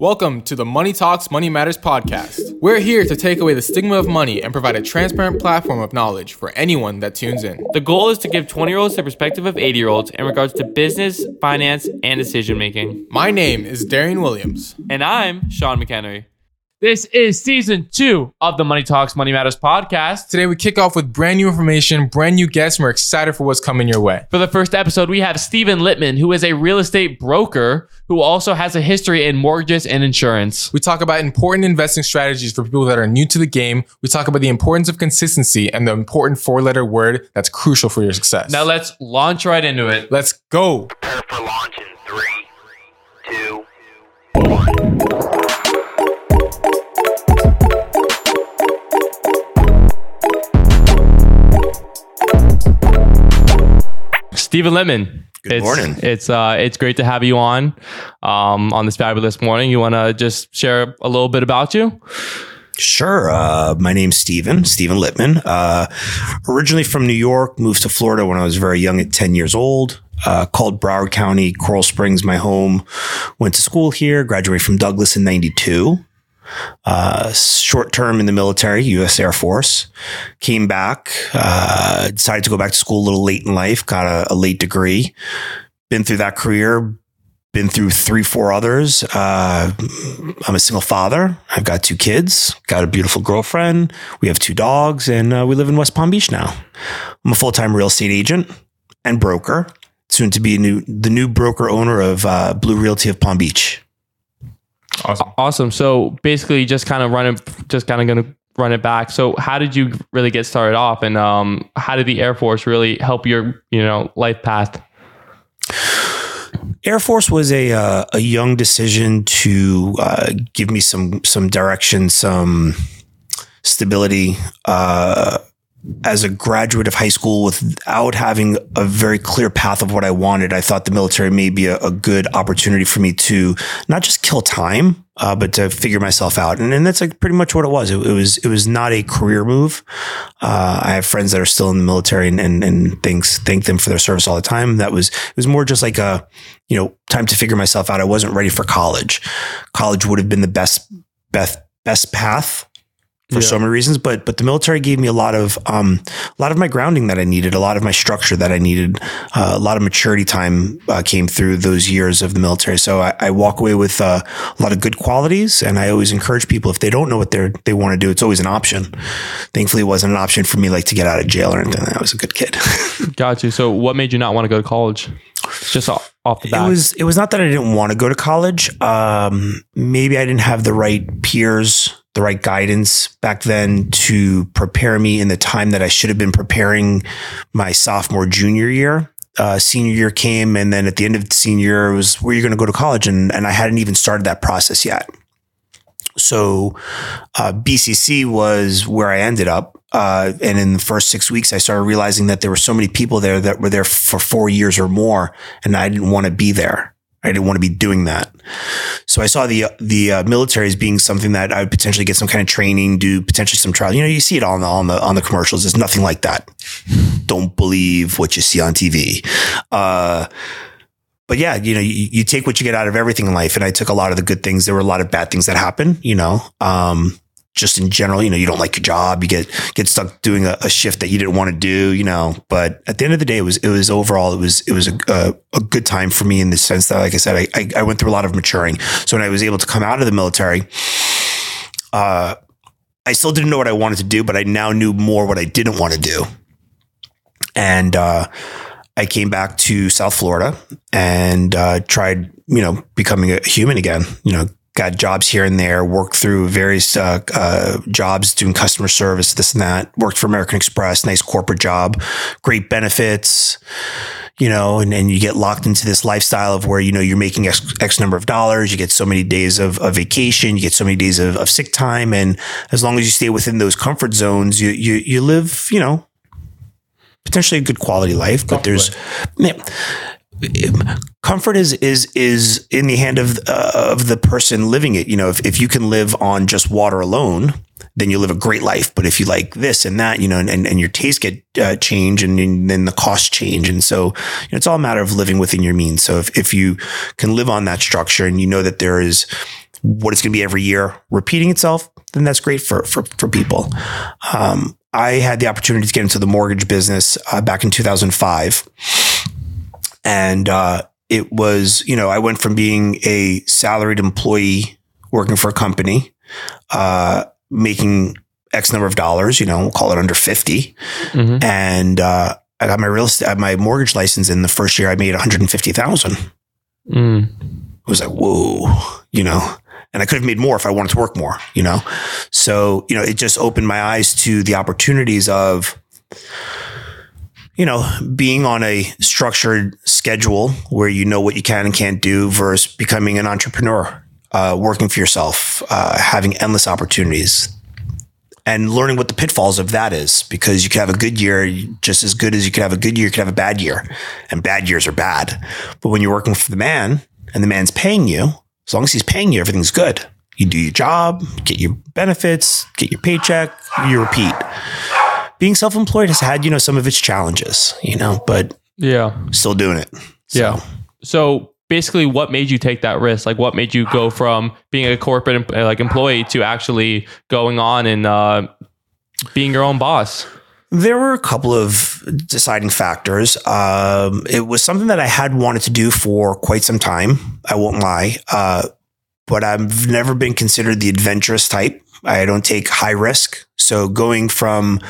Welcome to the Money Talks Money Matters podcast. We're here to take away the stigma of money and provide a transparent platform of knowledge for anyone that tunes in. The goal is to give 20 year olds the perspective of 80 year olds in regards to business, finance, and decision making. My name is Darian Williams. And I'm Sean McHenry. This is season two of the Money Talks Money Matters podcast. Today we kick off with brand new information, brand new guests, and we're excited for what's coming your way. For the first episode, we have Stephen Littman, who is a real estate broker who also has a history in mortgages and insurance. We talk about important investing strategies for people that are new to the game. We talk about the importance of consistency and the important four letter word that's crucial for your success. Now let's launch right into it. Let's go. Prepare for launch in three, two, one. Stephen Littman. Good it's, morning. It's uh, it's great to have you on um, on this fabulous morning. You want to just share a little bit about you? Sure. Uh, my name's Steven, Steven Littman. Uh, originally from New York, moved to Florida when I was very young at 10 years old. Uh, called Broward County, Coral Springs, my home. Went to school here, graduated from Douglas in 92. Uh, short term in the military, U.S. Air Force. Came back, uh, decided to go back to school a little late in life, got a, a late degree. Been through that career, been through three, four others. Uh, I'm a single father. I've got two kids, got a beautiful girlfriend. We have two dogs, and uh, we live in West Palm Beach now. I'm a full time real estate agent and broker, soon to be new, the new broker owner of uh, Blue Realty of Palm Beach. Awesome. Awesome. So basically, just kind of running, just kind of going to run it back. So how did you really get started off, and um, how did the Air Force really help your you know life path? Air Force was a uh, a young decision to uh, give me some some direction, some stability. Uh, as a graduate of high school, without having a very clear path of what I wanted, I thought the military may be a, a good opportunity for me to not just kill time, uh, but to figure myself out. And, and that's like pretty much what it was. It, it was it was not a career move. Uh, I have friends that are still in the military and and, and thanks thank them for their service all the time. That was it was more just like a you know time to figure myself out. I wasn't ready for college. College would have been the best best best path for Yeah. so many reasons, but but the military gave me a lot of um, a lot of my grounding that I needed, a lot of my structure that I needed, uh, a lot of maturity time uh, came through those years of the military. So I, I walk away with uh, a lot of good qualities, and I always encourage people if they don't know what they they want to do, it's always an option. Thankfully, it wasn't an option for me like to get out of jail or anything. I was a good kid. Got you. So what made you not want to go to college? Just off, off the It bat. was it was not that I didn't want to go to college. Um, maybe I didn't have the right peers, the right guidance back then to prepare me in the time that I should have been preparing my sophomore junior year. Uh, senior year came, and then at the end of the senior year it was where you're going to go to college, and and I hadn't even started that process yet. So uh, BCC was where I ended up. Uh, and in the first six weeks, I started realizing that there were so many people there that were there for four years or more, and I didn't want to be there. I didn't want to be doing that. So I saw the the uh, military as being something that I would potentially get some kind of training, do potentially some trial. You know, you see it on the on the on the commercials. It's nothing like that. Don't believe what you see on TV. Uh, but yeah, you know, you, you take what you get out of everything in life. And I took a lot of the good things. There were a lot of bad things that happened, you know, um, just in general, you know, you don't like your job, you get, get stuck doing a, a shift that you didn't want to do, you know, but at the end of the day, it was, it was overall, it was, it was a, a, a good time for me in the sense that, like I said, I, I, I went through a lot of maturing. So when I was able to come out of the military, uh, I still didn't know what I wanted to do, but I now knew more what I didn't want to do. And, uh, I came back to South Florida and uh, tried, you know, becoming a human again. You know, got jobs here and there, worked through various uh, uh, jobs doing customer service, this and that. Worked for American Express, nice corporate job, great benefits. You know, and, and you get locked into this lifestyle of where, you know, you're making X, X number of dollars, you get so many days of, of vacation, you get so many days of, of sick time. And as long as you stay within those comfort zones, you, you, you live, you know, potentially a good quality life, but there's man, comfort is is is in the hand of uh, of the person living it. You know, if if you can live on just water alone, then you live a great life. But if you like this and that, you know, and and, and your tastes get uh, change, and, then the costs change, and so you know, it's all a matter of living within your means. So if if you can live on that structure, and you know that there is what it's going to be every year repeating itself, then that's great for for for people. Um, I had the opportunity to get into the mortgage business uh, back in 2005, and uh, it was you know I went from being a salaried employee working for a company, uh, making X number of dollars, you know, we'll call it under 50. Mhm. And, uh, I got my real estate, my mortgage license in the first year. I made 150,000. It Mm. was like, whoa, you know, and I could have made more if I wanted to work more, you know? So, you know, it just opened my eyes to the opportunities of, you know, being on a structured schedule where you know what you can and can't do versus becoming an entrepreneur, uh, working for yourself, uh, having endless opportunities and learning what the pitfalls of that is because you can have a good year just as good as you can have a good year, you can have a bad year and bad years are bad. But when you're working for the man and the man's paying you, as long as he's paying you, everything's good. You do your job, get your benefits, get your paycheck, you repeat. Being self-employed has had, you know, some of its challenges, you know, but Yeah. still doing it. So, Yeah. So basically, what made you take that risk? Like, what made you go from being a corporate like employee to actually going on and uh, being your own boss? There were a couple of deciding factors. Um, it was something that I had wanted to do for quite some time. I won't lie. Uh, but I've never been considered the adventurous type. I don't take high risk. So going from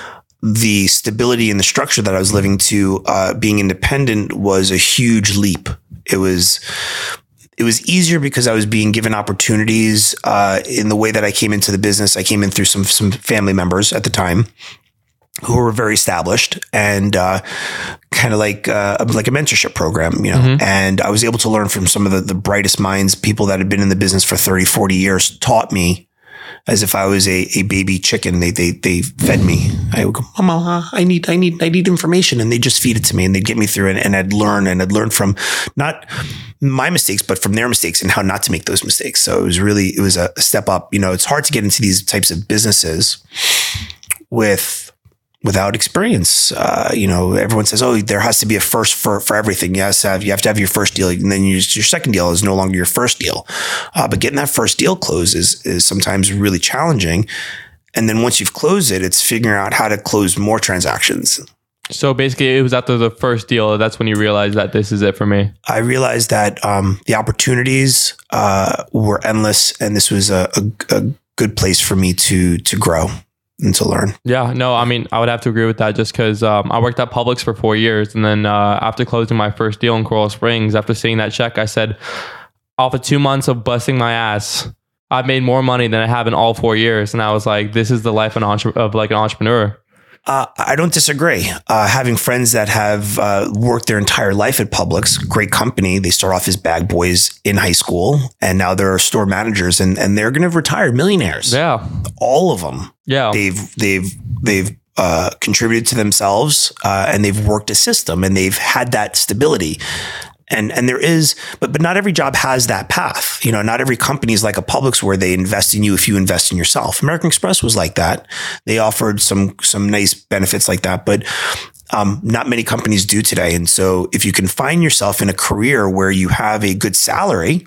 the stability and the structure that I was living to uh, being independent was a huge leap. It was it was easier because I was being given opportunities uh, in the way that I came into the business. I came in through some some family members at the time who were very established and uh, kind of like uh, like a mentorship program, you know. And I was able to learn from some of the, the brightest minds, people that had been in the business for 30, 40 years, taught me as if I was a, a baby chicken. They they they fed me. I would go, Mama, I need I need I need information, and they just feed it to me, and they'd get me through it, and I'd learn, and I'd learn from not my mistakes, but from their mistakes and how not to make those mistakes. So it was really it was a step up. You know, it's hard to get into these types of businesses with without experience. Uh, you know, everyone says, "Oh, there has to be a first for for everything." Yes, have, you have to have your first deal, and then your, your second deal is no longer your first deal. Uh, but getting that first deal closed is is sometimes really challenging. And then once you've closed it, it's figuring out how to close more transactions. So basically, it was after the first deal that's when you realized that this is it for me. I realized that um, the opportunities uh, were endless, and this was a, a, a good place for me to to grow and to learn. Yeah, no, I mean, I would have to agree with that just because um, I worked at Publix for four years. And then uh, after closing my first deal in Coral Springs, after seeing that check, I said, off of two months of busting my ass, I've made more money than I have in all four years. And I was like, this is the life of, an entre- of like an entrepreneur. Uh, I don't disagree. Uh, having friends that have uh, worked their entire life at Publix, great company. They start off as bag boys in high school, and now they're store managers, and, and they're going to retire millionaires. Yeah. All of them. Yeah. They've they've they've uh, contributed to themselves, uh, and they've worked a system, and they've had that stability. And and there is, but but not every job has that path. You know, not every company is like a Publix where they invest in you if you invest in yourself. American Express was like that. They offered some some nice benefits like that, but um, not many companies do today. And so, if you can find yourself in a career where you have a good salary,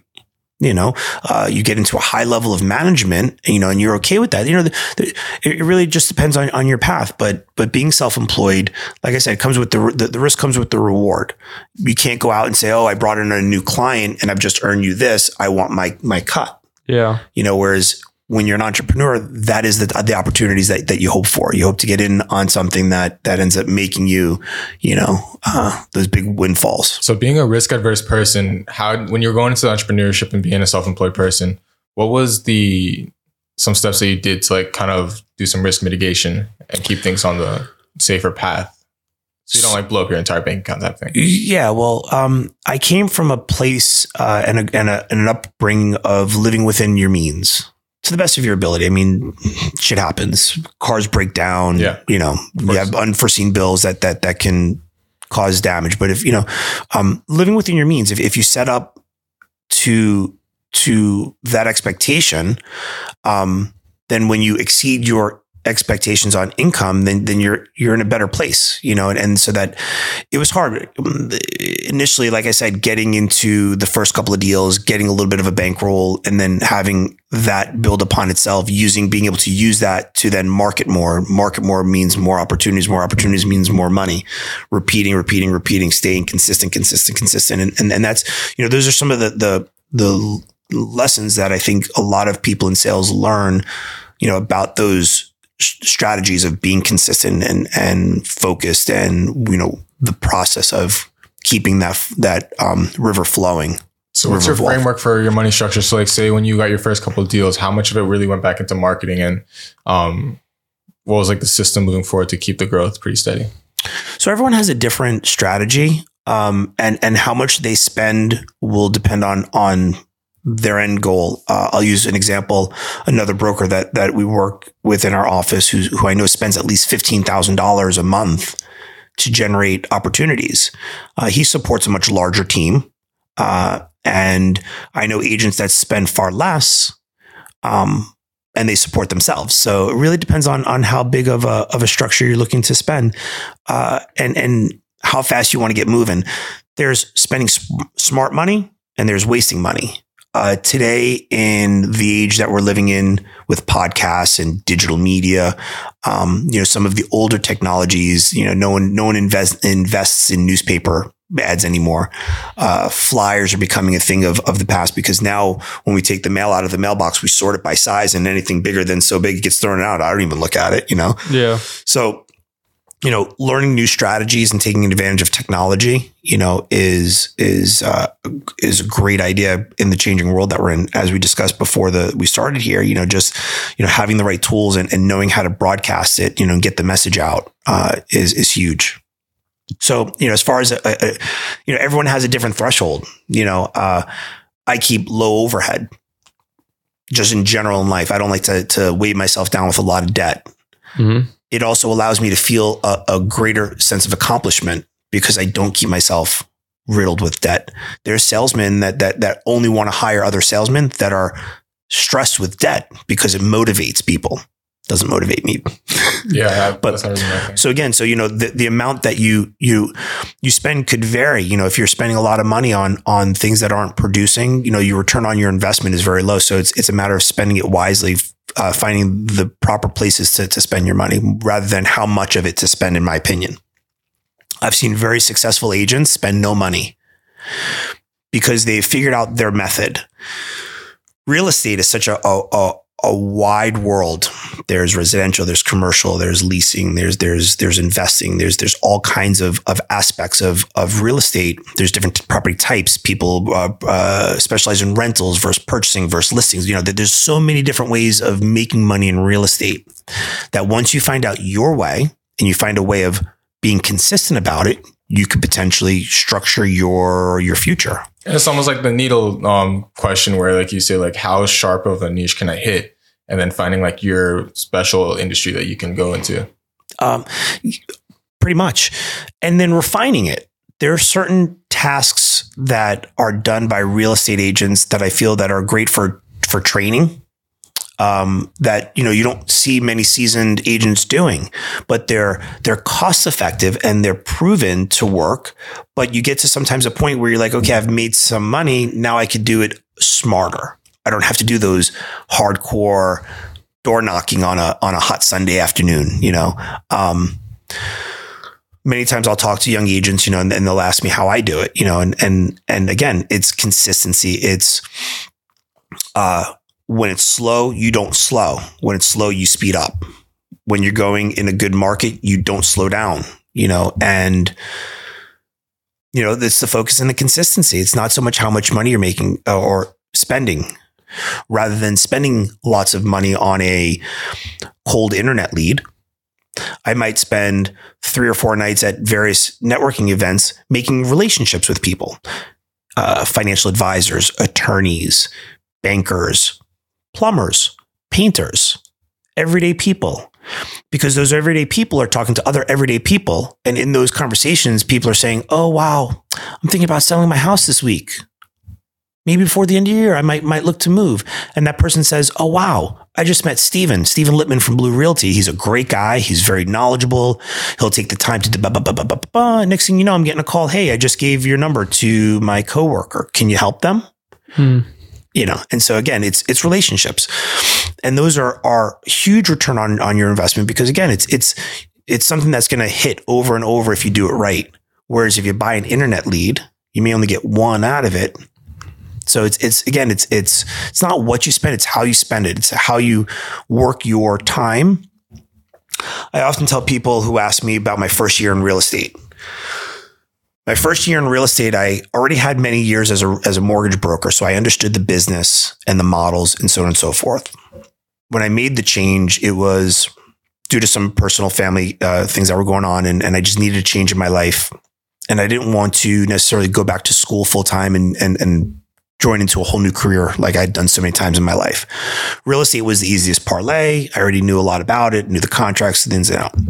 you know, uh, you get into a high level of management, you know, and you're okay with that. You know, the, the, it really just depends on, on your path. But but being self employed, like I said, it comes with the, the the risk comes with the reward. You can't go out and say, oh, I brought in a new client and I've just earned you this. I want my my cut. Yeah. You know, whereas when you're an entrepreneur, that is the the opportunities that, that you hope for. You hope to get in on something that that ends up making you, you know, uh, those big windfalls. So being a risk adverse person, how when you're going into entrepreneurship and being a self-employed person, what was the some steps that you did to like kind of do some risk mitigation and keep things on the safer path? So you don't like blow up your entire bank account type thing. Yeah, well, um, I came from a place uh, and, a, and, a, and an upbringing of living within your means to the best of your ability. I mean, shit happens. Cars break down. Yeah. you know, you have unforeseen bills that that that can cause damage. But if you know, um, living within your means, if if you set up to to that expectation, um, then when you exceed your expectations on income, then then you're you're in a better place, you know. And, and so that it was hard initially. Like I said, getting into the first couple of deals, getting a little bit of a bankroll, and then having that build upon itself. Using being able to use that to then market more. Market more means more opportunities. More opportunities means more money. Repeating, repeating, repeating, staying consistent, consistent, consistent, and and, and that's you know those are some of the the the lessons that I think a lot of people in sales learn, you know, about those strategies of being consistent and and focused and you know the process of keeping that that um, river flowing. So what's your Wolf. framework for your money structure? So like say when you got your first couple of deals, how much of it really went back into marketing and um what was like the system moving forward to keep the growth pretty steady? So everyone has a different strategy, um, and and how much they spend will depend on on their end goal. Uh, I'll use an example. Another broker that that we work with in our office, who who I know spends at least fifteen thousand dollars a month to generate opportunities. Uh, he supports a much larger team, uh, and I know agents that spend far less. Um, and they support themselves. So it really depends on on how big of a of a structure you're looking to spend, uh, and and how fast you want to get moving. There's spending sm- smart money and there's wasting money. Uh, today, in the age that we're living in, with podcasts and digital media, um, you know, some of the older technologies, you know, no one no one invest, invests in newspaper ads anymore. Uh, flyers are becoming a thing of, of the past because now when we take the mail out of the mailbox, we sort it by size and anything bigger than so big it gets thrown out. I don't even look at it, you know? Yeah. So, you know, learning new strategies and taking advantage of technology, you know, is is uh, is a great idea in the changing world that we're in. As we discussed before the we started here, you know, just you know having the right tools and, and knowing how to broadcast it, you know, and get the message out uh, is is huge. So, you know, as far as uh, uh, you know, everyone has a different threshold. You know, uh, I keep low overhead. Just in general in life, I don't like to to weigh myself down with a lot of debt hmm it also allows me to feel a, a greater sense of accomplishment because I don't keep myself riddled with debt. There's salesmen that that that only want to hire other salesmen that are stressed with debt because it motivates people. Doesn't motivate me. Yeah, But- that's not really my thing. So again, so you know the, the amount that you you you spend could vary. You know, if you're spending a lot of money on on things that aren't producing, you know, your return on your investment is very low. So it's it's a matter of spending it wisely, uh, finding the proper places to to spend your money rather than how much of it to spend. In my opinion, I've seen very successful agents spend no money because they've figured out their method. Real estate is such a, a, a wide world. There's residential, there's commercial, there's leasing, there's there's there's investing, there's there's all kinds of of aspects of of real estate. There's different property types. People uh, uh, specialize in rentals versus purchasing versus listings. You know, there's so many different ways of making money in real estate that once you find out your way and you find a way of being consistent about it, you could potentially structure your your future. It's almost like the needle um, question where like you say like how sharp of a niche can I hit? And then finding like your special industry that you can go into. um, pretty much, and then refining it. There are certain tasks that are done by real estate agents that I feel that are great for for training. Um, that you know you don't see many seasoned agents doing, but they're they're cost effective and they're proven to work. But you get to sometimes a point where you're like, okay, I've made some money. Now I could do it smarter. I don't have to do those hardcore door knocking on a on a hot Sunday afternoon. You know, um, many times I'll talk to young agents, you know, and, and they'll ask me how I do it, you know, and and and again, it's consistency. It's uh, when it's slow, you don't slow. When it's slow, you speed up. When you're going in a good market, you don't slow down. You know, and you know that's the focus and the consistency. It's not so much how much money you're making uh, or spending, rather than spending lots of money on a cold internet lead. I might spend three or four nights at various networking events making relationships with people, uh, financial advisors, attorneys, bankers, plumbers, painters, everyday people. Because those everyday people are talking to other everyday people. And in those conversations, people are saying, Oh, wow, I'm thinking about selling my house this week. maybe before the end of the year, I might might look to move. And that person says, "Oh wow, I just met Steven, Steven Littman from Blue Realty. He's a great guy. He's very knowledgeable. He'll take the time to ba ba ba ba ba ba. Next thing you know, I'm getting a call. Hey, I just gave your number to my coworker. Can you help them? Hmm. You know, and so again, it's it's relationships, and those are are huge return on on your investment because again, it's it's it's something that's going to hit over and over if you do it right. Whereas if you buy an internet lead, you may only get one out of it. So it's it's again it's it's it's not what you spend, it's how you spend it. It's how you work your time. I often tell people who ask me about my first year in real estate. My first year in real estate, I already had many years as a as a mortgage broker, so I understood the business and the models and so on and so forth. When I made the change, it was due to some personal family uh, things that were going on, and, and I just needed a change in my life and I didn't want to necessarily go back to school full time and, and, and join into a whole new career like I'd done so many times in my life. Real estate was the easiest parlay. I already knew a lot about it, knew the contracts, the ins and outs.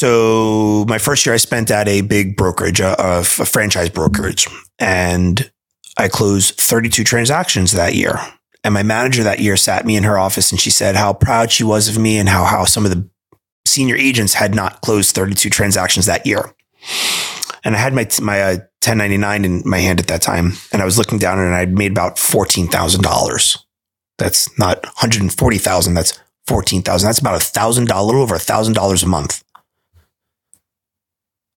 So my first year I spent at a big brokerage, a, a franchise brokerage, and I closed 32 transactions that year. And my manager that year sat me in her office and she said how proud she was of me and how, how some of the senior agents had not closed 32 transactions that year and I had my my uh, 1099 in my hand at that time, and I was looking down and I'd made about fourteen thousand dollars. That's not 140,000. That's 14,000. That's about a thousand dollar, over a thousand dollars a month.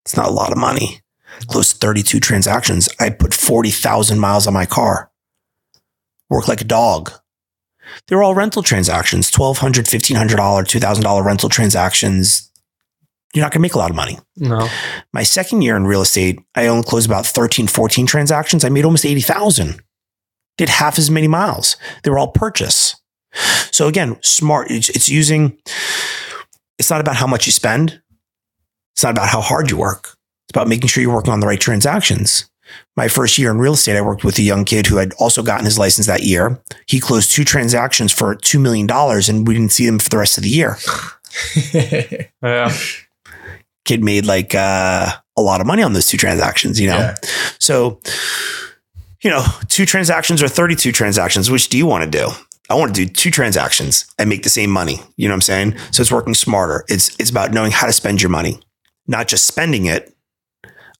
It's not a lot of money. Close to 32 transactions. I put 40,000 miles on my car. Work like a dog. They were all rental transactions, $1,200, $1,500, $2,000 rental transactions. You're not going to make a lot of money. No. My second year in real estate, I only closed about 13, 14 transactions. I made almost 80,000. Did half as many miles. They were all purchase. So again, smart. It's, it's using, it's not about how much you spend. It's not about how hard you work. It's about making sure you're working on the right transactions. My first year in real estate, I worked with a young kid who had also gotten his license that year. He closed two transactions for $2 million and we didn't see him for the rest of the year. Yeah. kid made like uh, a lot of money on those two transactions, you know? Yeah. So, you know, two transactions or 32 transactions, which do you want to do? I want to do two transactions and make the same money. You know what I'm saying? So it's working smarter. It's it's about knowing how to spend your money, not just spending it.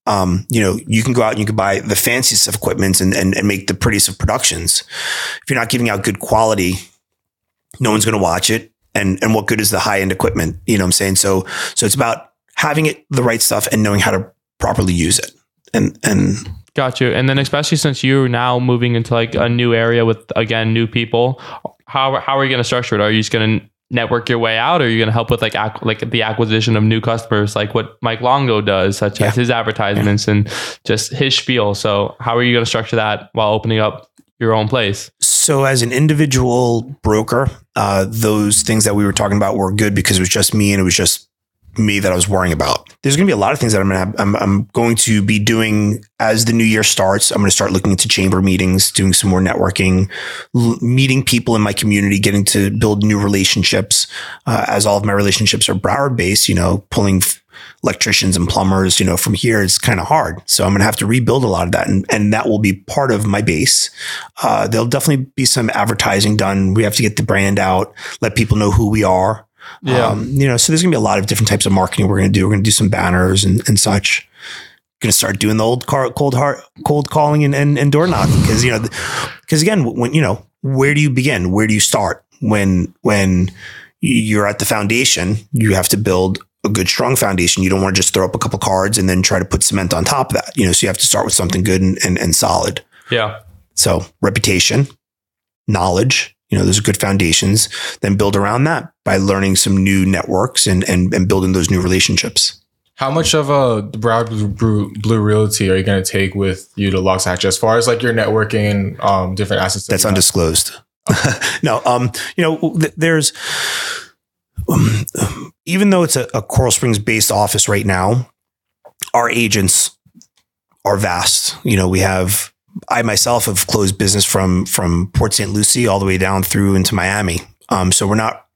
Um, you know, you can go out and you can buy the fanciest of equipments and, and, and make the prettiest of productions. If you're not giving out good quality, no one's going to watch it. And, and what good is the high end equipment? You know what I'm saying? So, so it's about having it the right stuff and knowing how to properly use it. And, and Got you. And then especially since you're now moving into like a new area with again new people, how how are you going to structure it? Are you just going to network your way out, or are you going to help with like ac- like the acquisition of new customers, like what Mike Longo does, such Yeah. as his advertisements and just his spiel? So how are you going to structure that while opening up your own place? So, as an individual broker, uh, those things that we were talking about were good because it was just me and it was just me that I was worrying about. There's going to be a lot of things that I'm going to I'm, I'm going to be doing as the new year starts. I'm going to start looking into chamber meetings, doing some more networking, l- meeting people in my community, getting to build new relationships. Uh, as all of my relationships are Broward based, you know, pulling f- electricians and plumbers, you know, from here is kind of hard. So I'm going to have to rebuild a lot of that, and and that will be part of my base. Uh, there'll definitely be some advertising done. We have to get the brand out, let people know who we are. Yeah. Um, you know, so there's gonna be a lot of different types of marketing we're gonna do. We're gonna do some banners and, and such. Gonna start doing the old car, cold heart, cold calling and, and, and door knocking because you know, because again, when you know, where do you begin? Where do you start? When when you're at the foundation, you have to build a good, strong foundation. You don't want to just throw up a couple cards and then try to put cement on top of that. You know, so you have to start with something good and, and, and solid. Yeah. So reputation, knowledge, you know, those are good foundations. Then build around that by learning some new networks and and, and building those new relationships. How much of a Broward Blue, Blue, Realty are you going to take with you to Loxhatch as far as like your networking and um, different assets? that That's undisclosed. no, um, you know, th- there's um, even though it's a, a Coral Springs based office right now, our agents are vast. You know, we have I myself have closed business from from Port St. Lucie all the way down through into Miami. Um, so we're not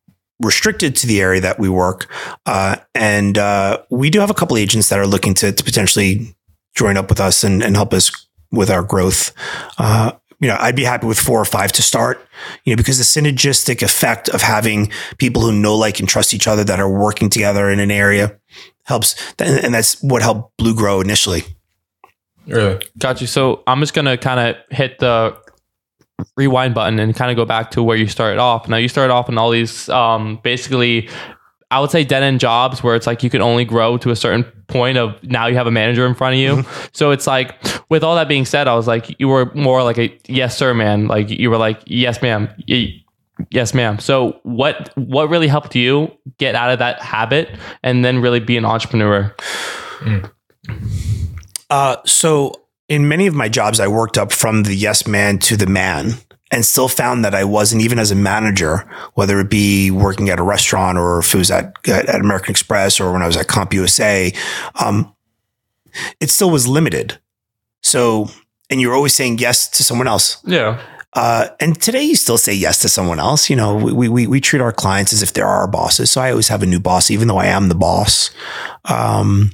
restricted to the area that we work, uh, and uh, we do have a couple agents that are looking to, to potentially join up with us and, and help us with our growth. Uh, you know, I'd be happy with four or five to start, you know, because the synergistic effect of having people who know, like, and trust each other that are working together in an area helps. And that's what helped Blue grow initially. Really? Got you. So I'm just gonna kind of hit the rewind button and kind of go back to where you started off. Now you started off in all these um, basically I would say dead end jobs where it's like you can only grow to a certain point of now you have a manager in front of you. So it's like with all that being said, I was like you were more like a yes sir man. Like you were like yes ma'am. Yes, ma'am. So what what really helped you get out of that habit and then really be an entrepreneur? Uh, so in many of my jobs, I worked up from the yes man to the man and still found that I wasn't even as a manager, whether it be working at a restaurant or if it was at, at American Express or when I was at CompUSA, um, it still was limited. So, and you're always saying yes to someone else. Yeah. Uh, and today you still say yes to someone else. You know, we, we, we treat our clients as if they're our bosses. So I always have a new boss, even though I am the boss. Um,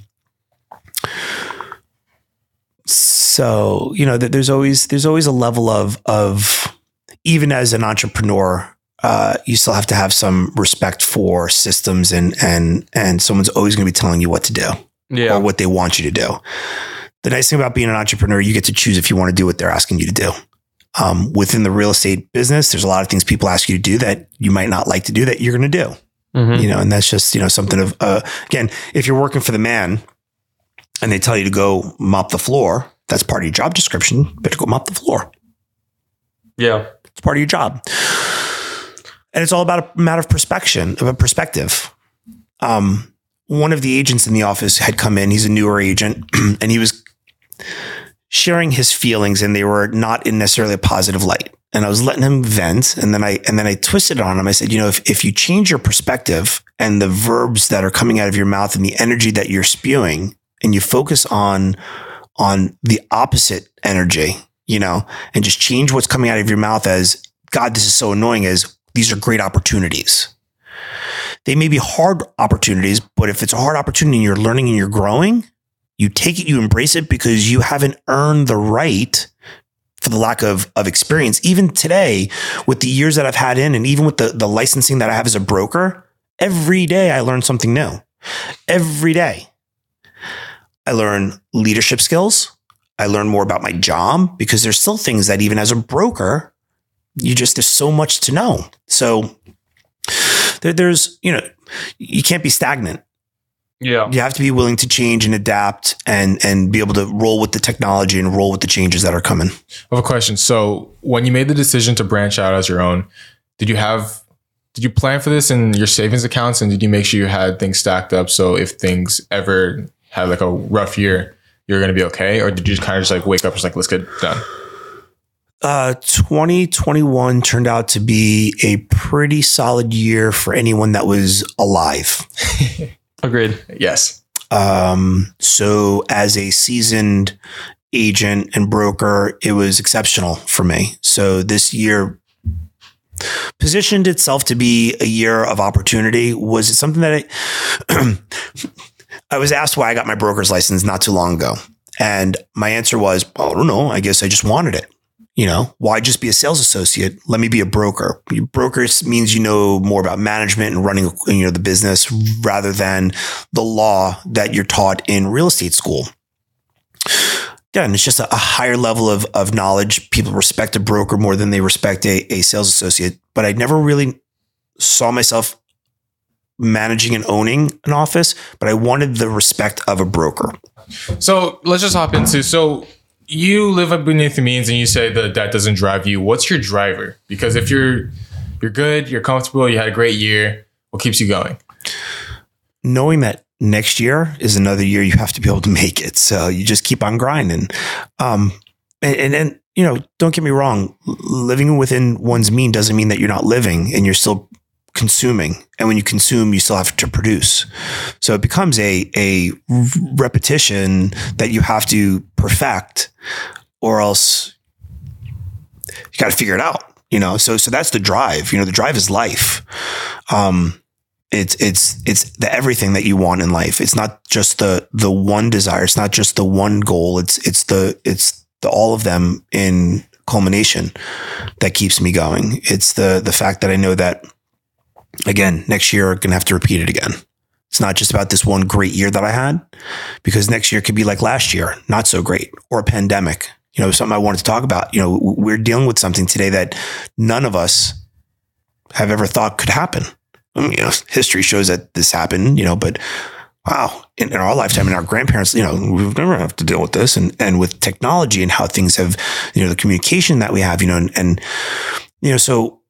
so, you know, th- there's always, there's always a level of, of even as an entrepreneur, uh, you still have to have some respect for systems and, and, and someone's always going to be telling you what to do Yeah. or what they want you to do. The nice thing about being an entrepreneur, you get to choose if you want to do what they're asking you to do. Um, within the real estate business, there's a lot of things people ask you to do that you might not like to do that you're going to do. Mhm. You know, and that's just you know something of uh, again, if you're working for the man and they tell you to go mop the floor, that's part of your job description. You better go mop the floor. Yeah. It's part of your job. And it's all about a matter of perspective, of a perspective. Um, one of the agents in the office had come in. He's a newer agent, and he was sharing his feelings, and they were not in necessarily a positive light. And I was letting him vent, and then I and then I twisted it on him. I said, you know, if if you change your perspective and the verbs that are coming out of your mouth and the energy that you're spewing, and you focus on on the opposite energy, you know, and just change what's coming out of your mouth as God, this is so annoying as these are great opportunities. They may be hard opportunities, but if it's a hard opportunity and you're learning and you're growing, you take it, you embrace it because you haven't earned the right for the lack of, of experience. Even today, with the years that I've had in, and even with the, the licensing that I have as a broker, every day I learn something new. Every day. I learn leadership skills. I learn more about my job because there's still things that even as a broker, you just, there's so much to know. So there, there's, you know, you can't be stagnant. Yeah. You have to be willing to change and adapt and, and be able to roll with the technology and roll with the changes that are coming. I have a question. So when you made the decision to branch out as your own, did you have did you plan for this in your savings accounts and did you make sure you had things stacked up so if things ever had like a rough year, you're gonna be okay? Or did you just kind of just like wake up and just like let's get done? Uh, 2021 turned out to be a pretty solid year for anyone that was alive. Agreed. Yes. Um, so as a seasoned agent and broker, it was exceptional for me. So this year positioned itself to be a year of opportunity. Was it something that I, I was asked why I got my broker's license not too long ago. And my answer was, I don't know. I guess I just wanted it. You know, why just be a sales associate? Let me be a broker. Broker means you know more about management and running, you know, the business rather than the law that you're taught in real estate school. Again, it's just a, a higher level of, of knowledge. People respect a broker more than they respect a, a sales associate. But I never really saw myself managing and owning an office, but I wanted the respect of a broker. So let's just hop into so you live up beneath the means and you say that that doesn't drive you. What's your driver? Because if you're you're good, you're comfortable, you had a great year, what keeps you going? knowing that next year is another year you have to be able to make it. So you just keep on grinding. Um, and, and, and, you know, don't get me wrong. Living within one's mean doesn't mean that you're not living and you're still consuming. And when you consume, you still have to produce. So it becomes a, a repetition that you have to perfect or else you got to figure it out, you know? So, so that's the drive, you know, the drive is life. Um, it's it's it's the everything that you want in life. It's not just the the one desire. It's not just the one goal. It's it's the it's the all of them in culmination that keeps me going. It's the the fact that I know that again next year I'm gonna have to repeat it again. It's not just about this one great year that I had, because next year could be like last year, not so great, or a pandemic. You know, something I wanted to talk about. You know, we're dealing with something today that none of us have ever thought could happen. I mean, you know, history shows that this happened, you know, but wow, in, in, our lifetime and our grandparents, you know, we've never have to deal with this. And, and with technology and how things have, you know, the communication that we have, you know, and, and you know, so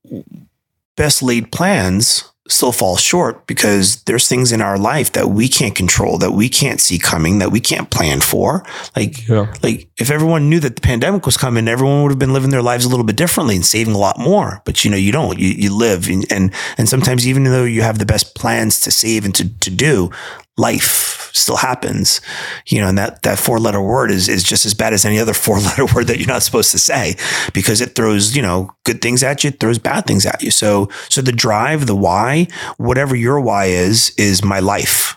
best laid plans still fall short because there's things in our life that we can't control, that we can't see coming, that we can't plan for. Like, yeah. like if everyone knew that the pandemic was coming, everyone would have been living their lives a little bit differently and saving a lot more. But you know, you don't. You, you live, and, and and sometimes even though you have the best plans to save and to to do, life still happens, you know, and that, that four letter word is, is just as bad as any other four letter word that you're not supposed to say because it throws, you know, good things at you, it throws bad things at you. So, so the drive, the why, whatever your why is, is my life,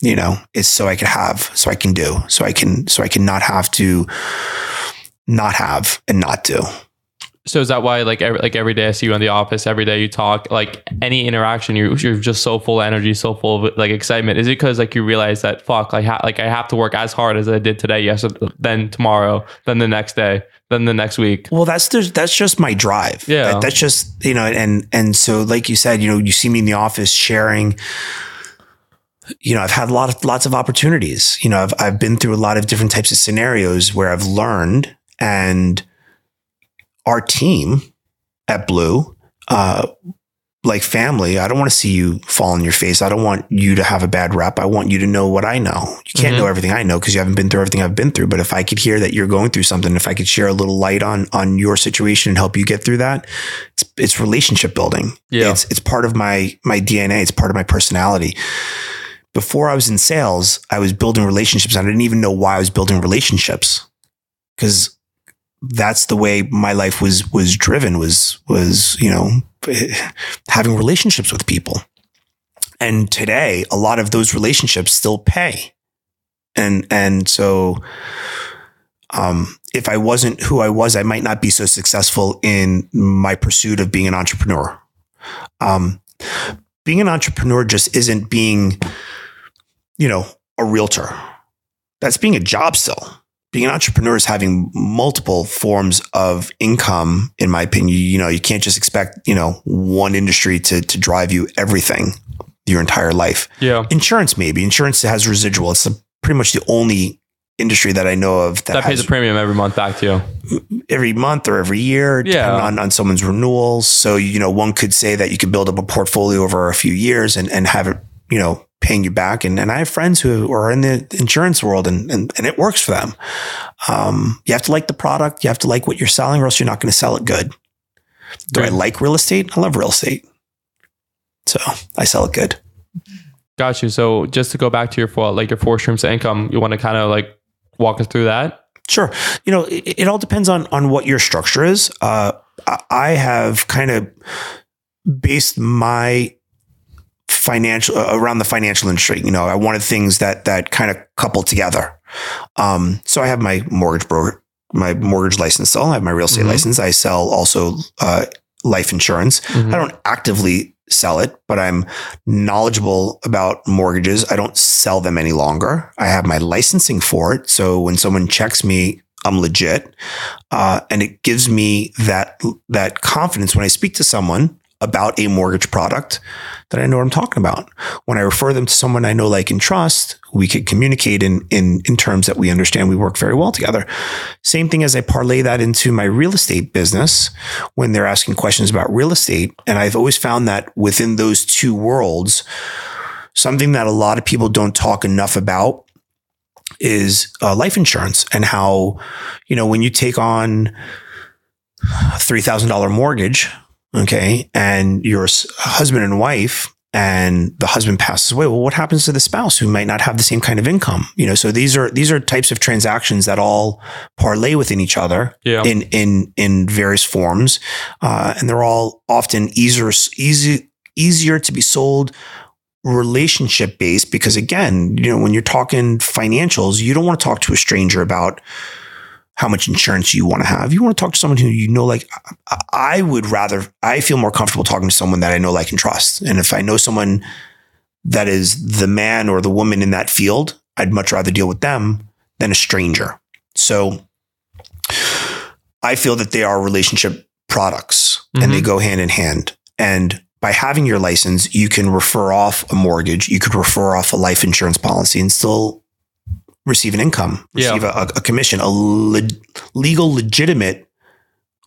you know, is so I can have, so I can do, so I can, so I can not have to not have and not do. So is that why like every, like every day I see you in the office, every day you talk, like any interaction, you're you're just so full of energy, so full of like excitement. Is it because like you realize that fuck, like ha- like I have to work as hard as I did today, yesterday, then tomorrow, then the next day, then the next week. Well, that's the, that's just my drive. Yeah, that, that's just you know, and and so like you said, you know, you see me in the office sharing you know, I've had a lot of lots of opportunities. You know, I've I've been through a lot of different types of scenarios where I've learned and our team at Blue, uh, like family, I don't want to see you fall on your face. I don't want you to have a bad rep. I want you to know what I know. You can't mm-hmm. know everything I know because you haven't been through everything I've been through. But if I could hear that you're going through something, if I could share a little light on on your situation and help you get through that, it's, it's relationship building. Yeah, it's it's part of my my DNA. It's part of my personality. Before I was in sales, I was building relationships. I didn't even know why I was building relationships because that's the way my life was was driven was was you know having relationships with people. And today a lot of those relationships still pay. And and so um, if i wasn't who i was i might not be so successful in my pursuit of being an entrepreneur. Um, being an entrepreneur just isn't being you know a realtor. That's being a job still being an entrepreneur is having multiple forms of income, in my opinion. You know, you can't just expect, you know, one industry to, to drive you everything your entire life. Yeah. Insurance, maybe. Insurance has residual. It's pretty much the only industry that I know of that, that pays a premium every month back to you. Every month or every year, yeah. on, on someone's renewals. So, you know, one could say that you could build up a portfolio over a few years and, and have it, you know, paying you back. And, and I have friends who are in the insurance world and, and, and it works for them. Um, you have to like the product. You have to like what you're selling or else you're not going to sell it good. Do I like real estate? I love real estate. So I sell it good. Got you. So just to go back to your four, like your four streams of income, you want to kind of like walk us through that? Sure. You know, it, it all depends on, on what your structure is. Uh, I have kind of based my financial uh, around the financial industry. You know, I wanted things that that kind of couple together. Um, so I have my mortgage broker, my mortgage license. So I have my real estate mm-hmm. license. I sell also uh, life insurance. Mm-hmm. I don't actively sell it, but I'm knowledgeable about mortgages. I don't sell them any longer. I have my licensing for it. So when someone checks me, I'm legit, uh, and it gives me that that confidence when I speak to someone about a mortgage product that I know what I'm talking about. When I refer them to someone I know, like, and trust, we could communicate in, in, in terms that we understand we work very well together. Same thing as I parlay that into my real estate business when they're asking questions about real estate. And I've always found that within those two worlds, something that a lot of people don't talk enough about is uh, life insurance and how, you know, when you take on a $3,000 mortgage, okay, and your husband and wife, and the husband passes away. Well, what happens to the spouse who might not have the same kind of income? You know, so these are these are types of transactions that all parlay within each other yeah. in in in various forms, uh, and they're all often easier easy easier to be sold relationship based because again, you know, when you're talking financials, you don't want to talk to a stranger about how much insurance you want to have. You want to talk to someone who you know, like I- would rather, I feel more comfortable talking to someone that I know, like, and trust. And if I know someone that is the man or the woman in that field, I'd much rather deal with them than a stranger. So I feel that they are relationship products and they Mhm. go hand in hand. And by having your license, you can refer off a mortgage, you could refer off a life insurance policy and still receive an income, Yeah. receive a, a commission, a le- legal, legitimate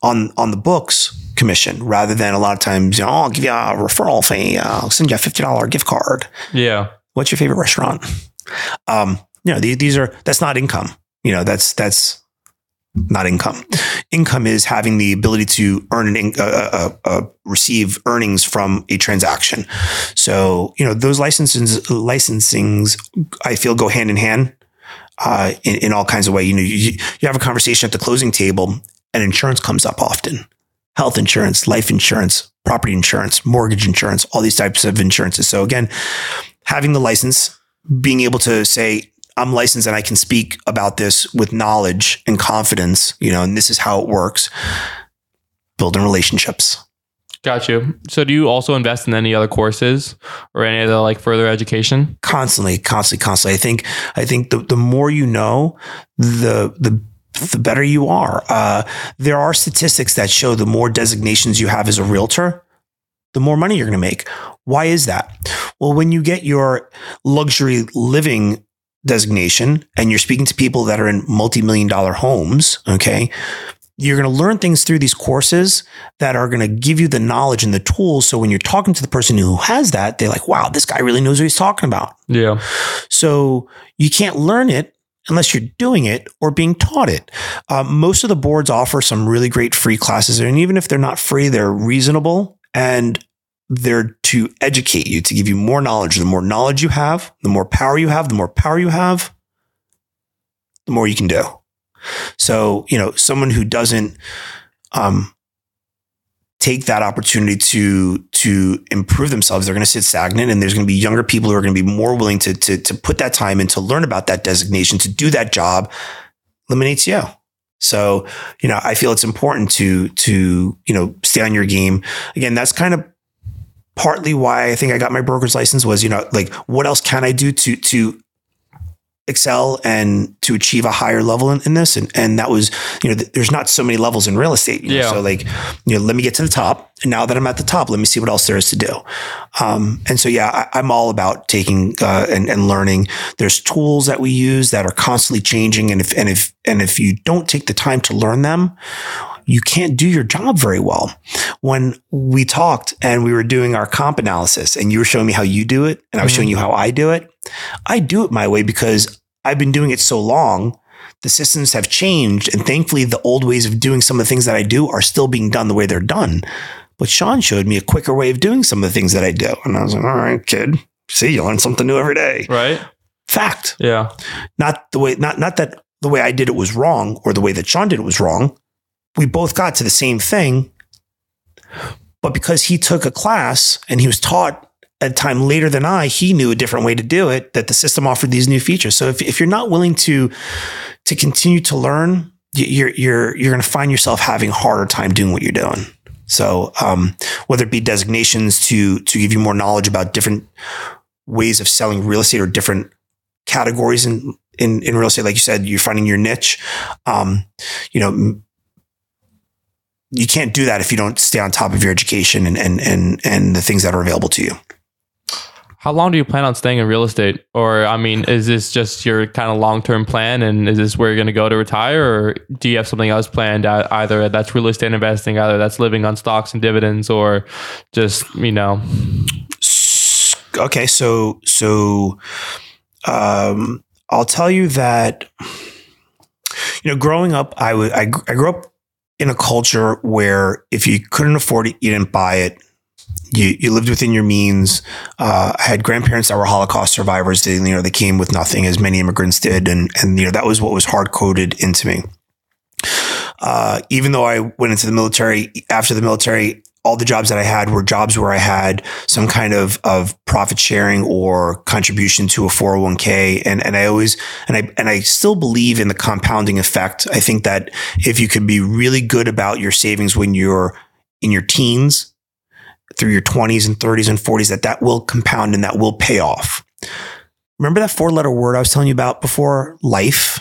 on on the books commission, rather than a lot of times, you know, "Oh, I'll give you a referral fee, uh, I'll send you a fifty dollar gift card. Yeah. What's your favorite restaurant? Um, you know, these, these are that's not income. You know, that's that's not income. Income is having the ability to earn an in, uh, uh, uh, receive earnings from a transaction. So you know those licenses licensings I feel go hand in hand uh, in, in all kinds of way. You know, you, you have a conversation at the closing table, and insurance comes up often. Health insurance, life insurance, property insurance, mortgage insurance, all these types of insurances. So again, having the license, being able to say, I'm licensed and I can speak about this with knowledge and confidence, you know, and this is how it works. Building relationships. Got you. So do you also invest in any other courses or any other like further education? Constantly, constantly, constantly. I think I think the, the more you know, the the the better you are. Uh, there are statistics that show the more designations you have as a realtor, the more money you're going to make. Why is that? Well, when you get your luxury living designation and you're speaking to people that are in multi-million dollar homes, okay, you're going to learn things through these courses that are going to give you the knowledge and the tools. So when you're talking to the person who has that, they're like, wow, this guy really knows what he's talking about. Yeah. So you can't learn it unless you're doing it or being taught it. Um, most of the boards offer some really great free classes, and even if they're not free, they're reasonable and they're to educate you, to give you more knowledge. The more knowledge you have, the more power you have, the more power you have, the more you can do. So, you know, someone who doesn't um, take that opportunity to to improve themselves, they're going to sit stagnant, and there's going to be younger people who are going to be more willing to to to put that time in to learn about that designation, to do that job, eliminates you. So, you know, I feel it's important to to you know stay on your game. Again, that's kind of partly why I think I got my broker's license was you know like what else can I do to to excel and to achieve a higher level in, in this and and that was you know th- there's not so many levels in real estate you know? Yeah. so like you know let me get to the top and now that i'm at the top let me see what else there is to do um, and so yeah I, i'm all about taking uh, and, and learning there's tools that we use that are constantly changing and if and if and if you don't take the time to learn them you can't do your job very well. When we talked and we were doing our comp analysis and you were showing me how you do it and I was showing you how I do it, I do it my way because I've been doing it so long. The systems have changed and thankfully the old ways of doing some of the things that I do are still being done the way they're done. But Sean showed me a quicker way of doing some of the things that I do. And I was like, all right, kid, see, you learn something new every day. Right. Fact Yeah. not the way not not that the way I did it was wrong or the way that Sean did it was wrong. We both got to the same thing. But because he took a class and he was taught a time later than I, he knew a different way to do it, that the system offered these new features. So if, if you're not willing to to continue to learn, you- you're you're you're gonna find yourself having a harder time doing what you're doing. So um, whether it be designations to to give you more knowledge about different ways of selling real estate or different categories in, in, in real estate, like you said, you're finding your niche. Um, you know, you can't do that if you don't stay on top of your education and, and, and, and the things that are available to you. How long do you plan on staying in real estate? Or, I mean, is this just your kind of long term plan and is this where you're going to go to retire? Or do you have something else planned? Uh, Either that's real estate investing, either that's living on stocks and dividends, or just, you know, Okay. So, so, um, I'll tell you that, you know, growing up, I would, I, I grew up in a culture where if you couldn't afford it, you didn't buy it. You, you lived within your means. Uh, I had grandparents that were Holocaust survivors. They, you know, they came with nothing, as many immigrants did, and and you know that was what was hard coded into me. Uh, even though I went into the military after the military, all the jobs that I had were jobs where I had some kind of, of profit sharing or contribution to a 401k. And, and I always, and I, and I still believe in the compounding effect. I think that if you can be really good about your savings when you're in your teens through your 20s and 30s and 40s, that that will compound and that will pay off. Remember that four letter word I was telling you about before? Life.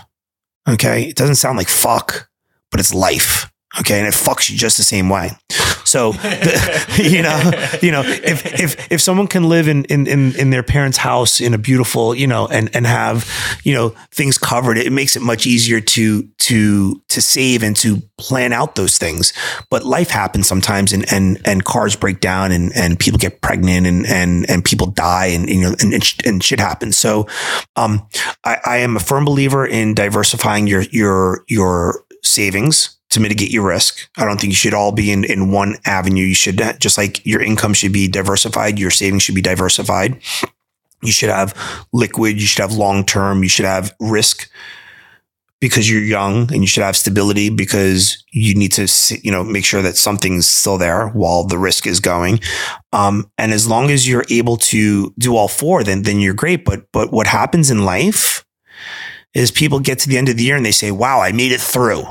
Okay. It doesn't sound like fuck, but it's life. Okay. And it fucks you just the same way. So, the, you know, you know, if, if, if someone can live in, in, in, in their parents' house in a beautiful, you know, and, and have, you know, things covered, it makes it much easier to, to, to save and to plan out those things. But life happens sometimes and, and, and cars break down and, and people get pregnant and, and, and people die and, you know, and, and, and shit happens. So, um, I, I am a firm believer in diversifying your, your, your savings to mitigate your risk. I don't think you should all be in, in one avenue. You should just like your income should be diversified, your savings should be diversified. You should have liquid, you should have long term, you should have risk because you're young and you should have stability because you need to you know make sure that something's still there while the risk is going um, and as long as you're able to do all four then then you're great but but what happens in life is people get to the end of the year and they say wow i made it through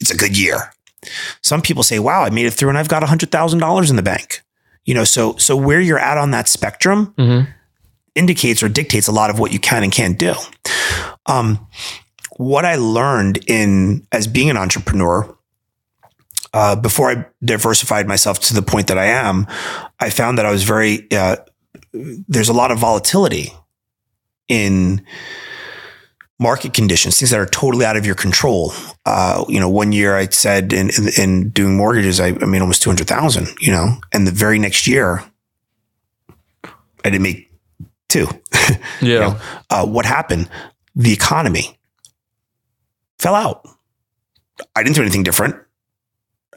it's a good year. Some people say wow i made it through and i've got $100000 in the bank. You know so so where you're at on that spectrum Mm-hmm. indicates or dictates a lot of what you can and can't do. Um, what I learned in as being an entrepreneur, uh, before I diversified myself to the point that I am, I found that I was very, uh, there's a lot of volatility in market conditions, things that are totally out of your control. Uh, you know, one year I said in, in, in doing mortgages, I, I made almost 200,000, you know, and the very next year I didn't make two. Yeah. You know, uh, what happened? The economy fell out. I didn't do anything different.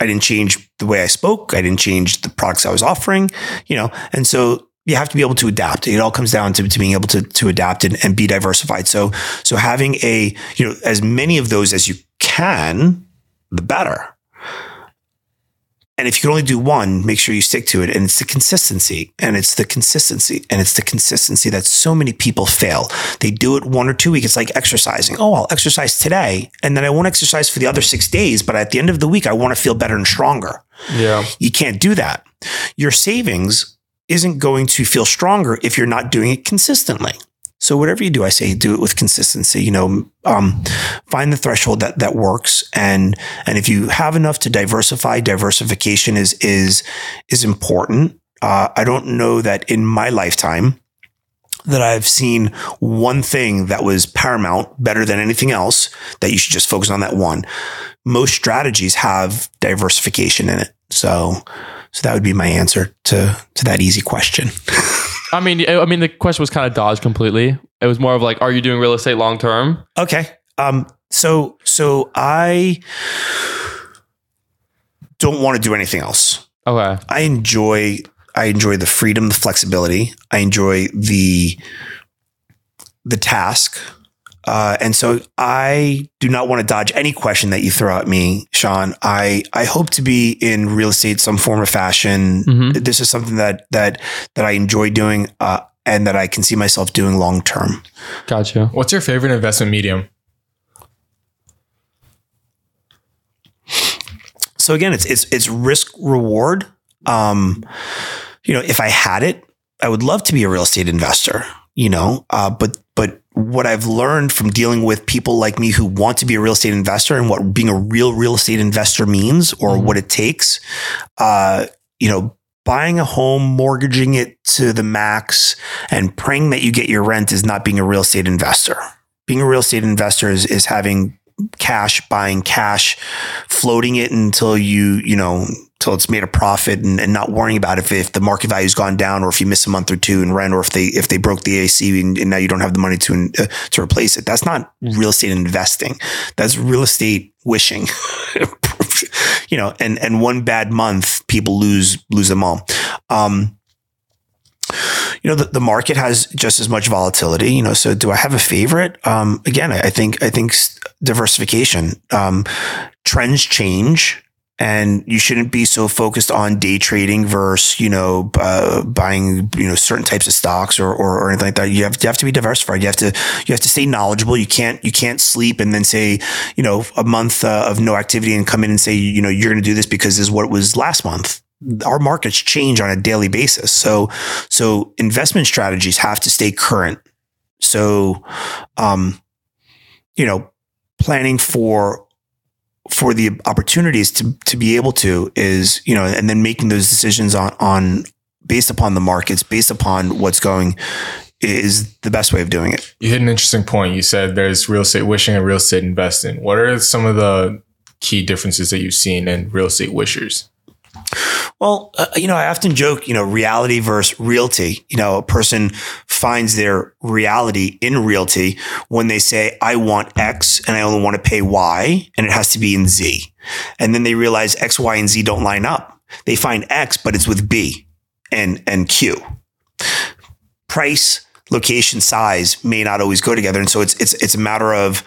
I didn't change the way I spoke. I didn't change the products I was offering, you know, and so you have to be able to adapt. It all comes down to, to being able to, to adapt and, and be diversified. So, so having a, you know, as many of those as you can, the better. And if you can only do one, make sure you stick to it. And it's the consistency and it's the consistency and it's the consistency that so many people fail. They do it one or two weeks. It's like exercising. Oh, I'll exercise today and then I won't exercise for the other six days. But at the end of the week, I want to feel better and stronger. Yeah. You can't do that. Your savings isn't going to feel stronger if you're not doing it consistently. So whatever you do, I say do it with consistency. You know, um, find the threshold that that works, and and if you have enough to diversify, diversification is is is important. Uh, I don't know that in my lifetime that I've seen one thing that was paramount, better than anything else. That you should just focus on that one. Most strategies have diversification in it, so so that would be my answer to to that easy question. I mean, I mean, the question was kind of dodged completely. It was more of like, are you doing real estate long term? Okay. Um, so so I don't want to do anything else. Okay. I enjoy I enjoy the freedom, the flexibility. I enjoy the the task. Uh, and so I do not want to dodge any question that you throw at me, Sean. I, I hope to be in real estate some form or fashion. Mhm. This is something that that that I enjoy doing uh, and that I can see myself doing long term. Gotcha. What's your favorite investment medium? so again, it's it's it's risk reward. Um, you know, if I had it, I would love to be a real estate investor. You know, uh, but but what I've learned from dealing with people like me who want to be a real estate investor and what being a real real estate investor means or Mhm. what it takes, uh, you know, buying a home, mortgaging it to the max, and praying that you get your rent is not being a real estate investor. Being a real estate investor is is having cash, buying cash, floating it until you, you know, until it's made a profit and, and not worrying about if, if the market value's gone down or if you miss a month or two in rent or if they, if they broke the AC and, and now you don't have the money to, uh, to replace it. That's not real estate investing. That's real estate wishing, you know, and, and one bad month, people lose, lose them all. Um, you know, the, the market has just as much volatility, you know, so do I have a favorite? Um, again, I, I think, I think diversification, um, trends change and you shouldn't be so focused on day trading versus you know uh, buying you know certain types of stocks or, or, or anything like that. You have, you have to be diversified. You have to you have to stay knowledgeable. You can't you can't sleep and then say you know a month uh, of no activity and come in and say you know you're going to do this because this is what it was last month. Our markets change on a daily basis, so so investment strategies have to stay current. So, um, you know, planning for for the opportunities to to be able to is you know and then making those decisions on on based upon the markets based upon what's going is the best way of doing it You hit an interesting point. You said there's real estate wishing and real estate investing. What are some of the key differences that you've seen in real estate wishers? Well uh, you know i often joke you know reality versus realty. You know a person finds their reality in realty when they say i want x and i only want to pay y and it has to be in z. And then they realize x y and z don't line up. They find x but it's with b and and q. Price, location, size may not always go together. And so it's it's it's a matter of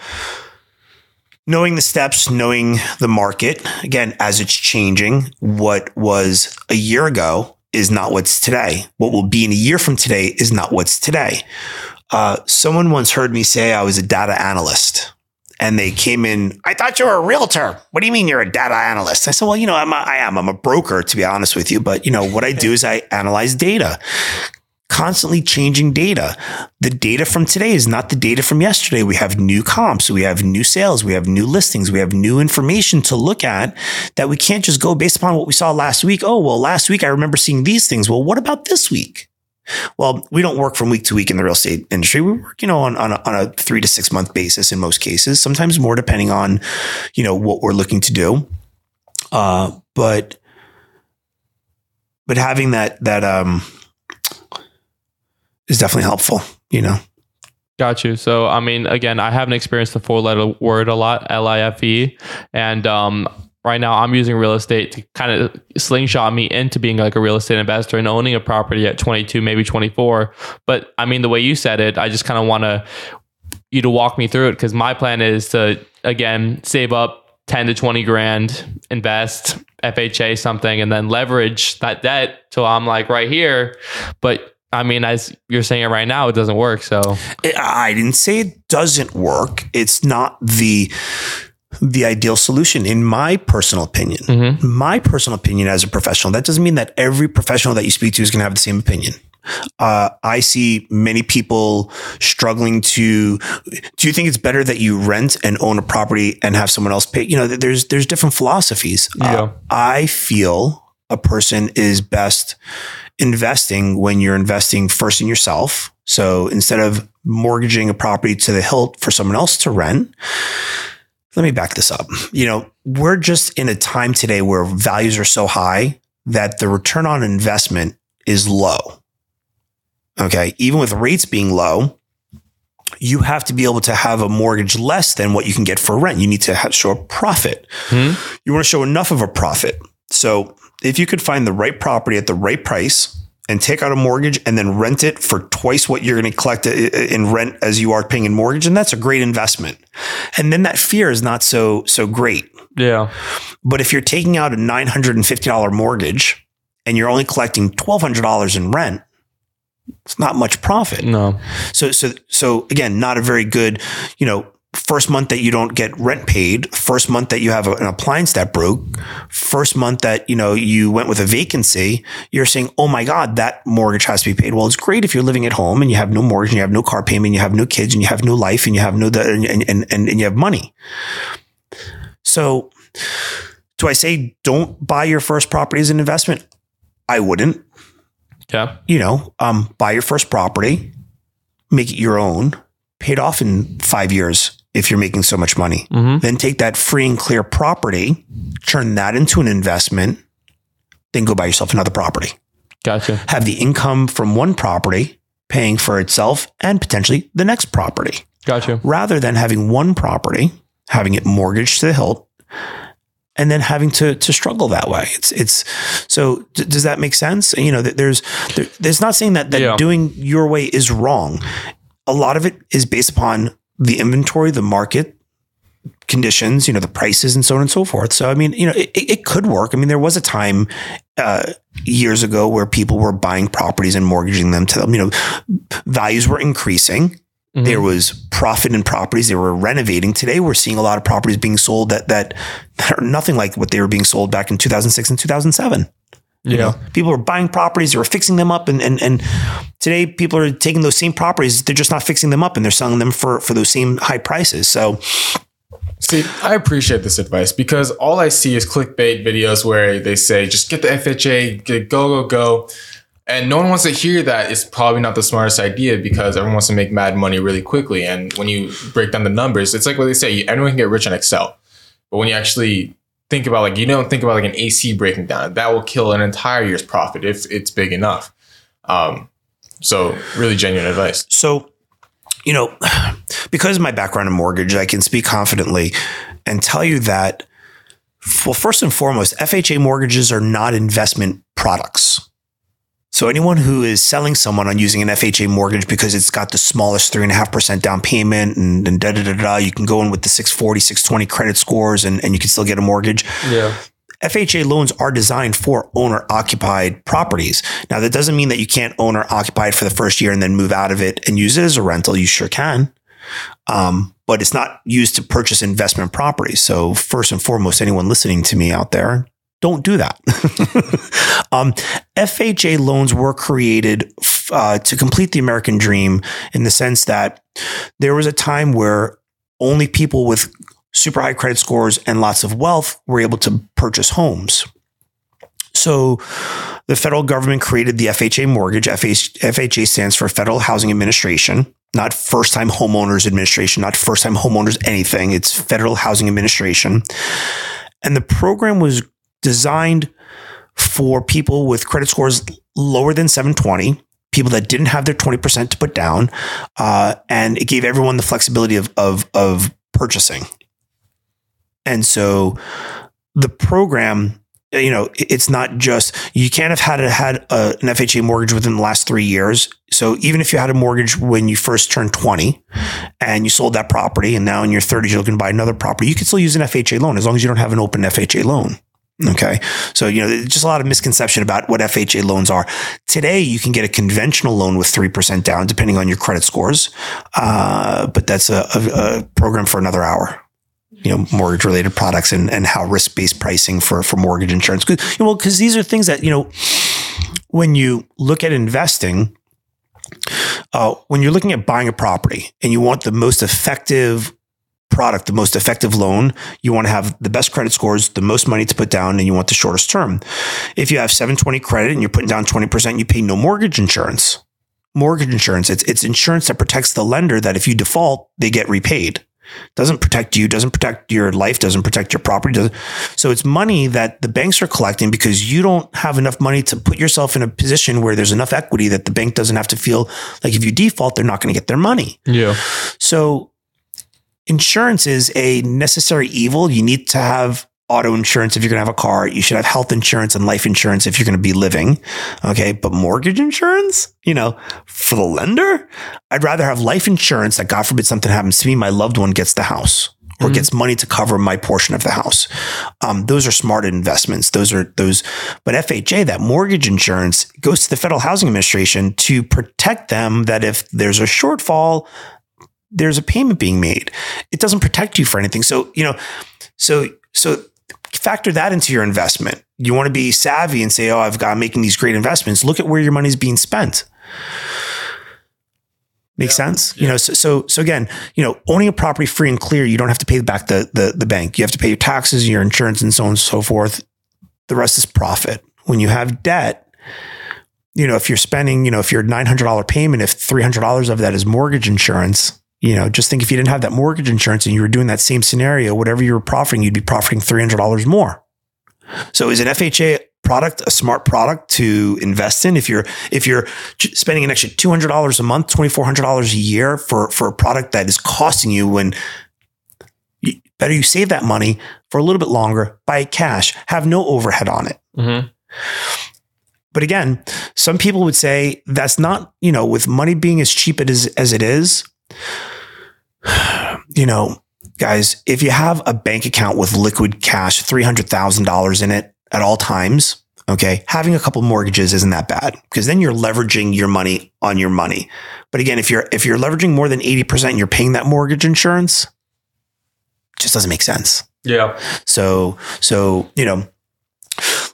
knowing the steps, knowing the market. Again, as it's changing, what was a year ago is not what's today. What will be in a year from today is not what's today. Uh, someone once heard me say I was a data analyst. And they came in. I thought you were a realtor. What do you mean you're a data analyst? I said, well, you know, I'm a, I am. I'm a broker, to be honest with you. But you know, what I do is I analyze data constantly changing data. The data from today is not the data from yesterday. We have new comps, we have new sales, we have new listings, we have new information to look at that we can't just go based upon what we saw last week. Oh, well, last week I remember seeing these things. Well, what about this week? Well, we don't work from week to week in the real estate industry. We work, you know, on, on, a, on a three to six month basis in most cases, sometimes more depending on, you know, what we're looking to do. Uh, but, but having that, that, um, is definitely helpful, you know. Got you. So, I mean, again, I haven't experienced the four letter word a lot, L I F E. And um, right now, I'm using real estate to kind of slingshot me into being like a real estate investor and owning a property at 22, maybe 24. But I mean, the way you said it, I just kind of want to you to walk me through it because my plan is to, again, save up 10 to 20 grand, invest, FHA something, and then leverage that debt till I'm like right here. But I mean, as you're saying it right now, it doesn't work. So I didn't say it doesn't work. It's not the the ideal solution in my personal opinion. Mhm. My personal opinion as a professional. That doesn't mean that every professional that you speak to is going to have the same opinion. Uh, I see many people struggling to. Do you think it's better that you rent and own a property and have someone else pay? You know, there's there's different philosophies. Uh, I feel a person is best investing when you're investing first in yourself. So instead of mortgaging a property to the hilt for someone else to rent, let me back this up. You know, we're just in a time today where values are so high that the return on investment is low. Okay. Even with rates being low, you have to be able to have a mortgage less than what you can get for rent. You need to have, show a profit. Hmm? You want to show enough of a profit. So if you could find the right property at the right price and take out a mortgage and then rent it for twice what you're going to collect i- i- in rent as you are paying in mortgage, and that's a great investment. And then that fear is not so so great. yeah, But if you're taking out a nine hundred and fifty dollar mortgage and you're only collecting twelve hundred dollars in rent, it's not much profit. no, So so so again, not a very good, you know, first month that you don't get rent paid, first month that you have an appliance that broke, first month that, you know, you went with a vacancy, you're saying, "Oh my god, that mortgage has to be paid." Well, it's great if you're living at home and you have no mortgage and you have no car payment, and you have no kids and you have no life and you have no and and and, and you have money. So do I say don't buy your first property as an investment? I wouldn't yeah, you know, um, buy your first property, make it your own, pay it off in five years if you're making so much money. Mhm. Then take that free and clear property, turn that into an investment, then go buy yourself another property. gotcha. Have the income from one property paying for itself and potentially the next property Gotcha. rather than having one property, having it mortgaged to the hilt, and then having to to struggle that way. It's it's so d- does that make sense? You know, there's there, there's not saying that that Yeah. doing your way is wrong. A lot of it is based upon the inventory, the market, conditions, you know, the prices and so on and so forth. So, I mean, you know, it, it could work. I mean, there was a time uh, years ago where people were buying properties and mortgaging them to them. You know, values were increasing. Mhm. There was profit in properties. They were renovating. Today, we're seeing a lot of properties being sold that that, that are nothing like what they were being sold back in 2006 and 2007. You know, people were buying properties, they were fixing them up, and and and today people are taking those same properties, they're just not fixing them up, and they're selling them for for those same high prices. So See, I appreciate this advice because all I see is clickbait videos where they say, just get the FHA, get, go, go, go. And no one wants to hear that it's probably not the smartest idea because everyone wants to make mad money really quickly. And when you break down the numbers, it's like what they say, anyone can get rich on Excel. But when you actually think about like, you don't think about like an AC breaking down, that will kill an entire year's profit if it's big enough. Um, so really genuine advice. So, you know, because of my background in mortgage, I can speak confidently and tell you that, well, first and foremost, FHA mortgages are not investment products. So, anyone who is selling someone on using an FHA mortgage because it's got the smallest 3.5% down payment and, and da da da da, you can go in with the 640, 620 credit scores and, and you can still get a mortgage. Yeah. FHA loans are designed for owner occupied properties. Now, that doesn't mean that you can't owner occupy it for the first year and then move out of it and use it as a rental. You sure can. Um, but it's not used to purchase investment properties. So, first and foremost, anyone listening to me out there, don't do that. um, FHA loans were created uh, to complete the American dream in the sense that there was a time where only people with super high credit scores and lots of wealth were able to purchase homes. So the federal government created the FHA mortgage. FHA stands for Federal Housing Administration, not first time homeowners administration, not first time homeowners anything. It's Federal Housing Administration. And the program was designed for people with credit scores lower than 720, people that didn't have their 20% to put down. Uh, and it gave everyone the flexibility of, of, of purchasing. And so the program, you know, it's not just you can't have had a, had a, an FHA mortgage within the last three years. So even if you had a mortgage when you first turned 20 and you sold that property and now in your 30s you're looking to buy another property, you can still use an FHA loan as long as you don't have an open FHA loan. Okay. So, you know, just a lot of misconception about what FHA loans are. Today, you can get a conventional loan with 3% down, depending on your credit scores. Uh, but that's a, a, a program for another hour you know mortgage related products and and how risk based pricing for for mortgage insurance. 'Cause, you know, well, because these are things that you know when you look at investing. Uh, when you're looking at buying a property and you want the most effective product, the most effective loan, you want to have the best credit scores, the most money to put down, and you want the shortest term. If you have 720 credit and you're putting down 20%, you pay no mortgage insurance. Mortgage insurance, it's, it's insurance that protects the lender that if you default, they get repaid doesn't protect you, doesn't protect your life, doesn't protect your property. Doesn't. So it's money that the banks are collecting because you don't have enough money to put yourself in a position where there's enough equity that the bank doesn't have to feel like if you default, they're not going to get their money. Yeah. So insurance is a necessary evil. You need to have auto insurance if you're going to have a car. You should have health insurance and life insurance if you're going to be living. Okay. But mortgage insurance, you know, for the lender, I'd rather have life insurance that God forbid something happens to me, my loved one gets the house or gets money to cover my portion of the house. Um, those are smart investments. Those are those, but FHA, that mortgage insurance goes to the Federal Housing Administration to protect them that if there's a shortfall, there's a payment being made. It doesn't protect you for anything. So, you know, so, so factor that into your investment. You want to be savvy and say, oh, I've got making these great investments. Look at where your money's being spent. Make sense? You know, so, so so again, you know, owning a property free and clear, you don't have to pay back the, the the bank. You have to pay your taxes, your insurance, and so on and so forth. The rest is profit. When you have debt, you know, if you're spending, you know, if your nine hundred dollar payment, if three hundred dollars of that is mortgage insurance, you know, just think if you didn't have that mortgage insurance and you were doing that same scenario, whatever you were profiting, you'd be profiting three hundred dollars more. So is an FHA product a smart product to invest in? If you're if you're spending an extra two hundred dollars a month, twenty four hundred dollars a year for for a product that is costing you when you, better you save that money for a little bit longer, buy cash, have no overhead on it. Mm-hmm. But again, some people would say that's not, you know, with money being as cheap as, as it is, you know, guys, if you have a bank account with liquid cash, $300,000 in it at all times, okay, having a couple mortgages isn't that bad because then you're leveraging your money on your money. But again, if you're if you're leveraging more than 80% and you're paying that mortgage insurance, it just doesn't make sense. Yeah. So, so, you know,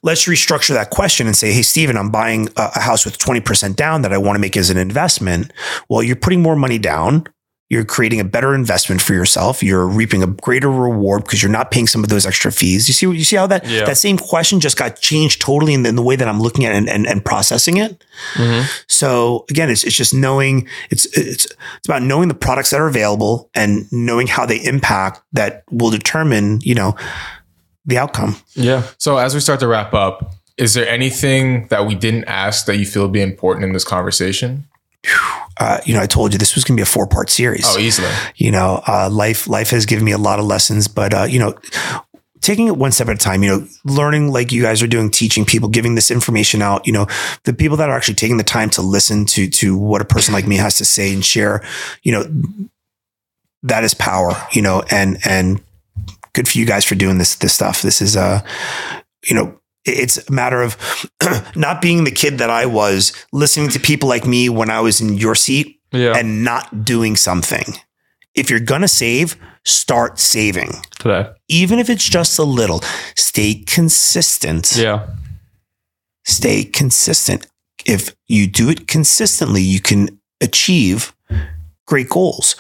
let's restructure that question and say, Hey, Steven, I'm buying a, house with 20% down that I want to make as an investment. Well, you're putting more money down. You're creating a better investment for yourself. You're reaping a greater reward because you're not paying some of those extra fees. You see, you see how that, Yeah. that same question just got changed totally in the, in the way that I'm looking at it and, and, and processing it. Mhm. So again, it's, it's just knowing it's, it's, it's about knowing the products that are available and knowing how they impact that will determine, you know, the outcome. Yeah. So as we start to wrap up, is there anything that we didn't ask that you feel would be important in this conversation? uh, you know, I told you this was going to be a four part series. Oh, easily. You know, uh, life life has given me a lot of lessons, but uh, you know, taking it one step at a time. You know, learning like you guys are doing, teaching people, giving this information out. You know, the people that are actually taking the time to listen to to what a person like me has to say and share. You know, that is power. You know, and and good for you guys for doing this this stuff. This is uh, you know, it's a matter of not being the kid that I was, listening to people like me when I was in your seat Yeah. and not doing something. If you're going to save, start saving. Today. Even if it's just a little, stay consistent. Yeah. Stay consistent. If you do it consistently, you can achieve great goals.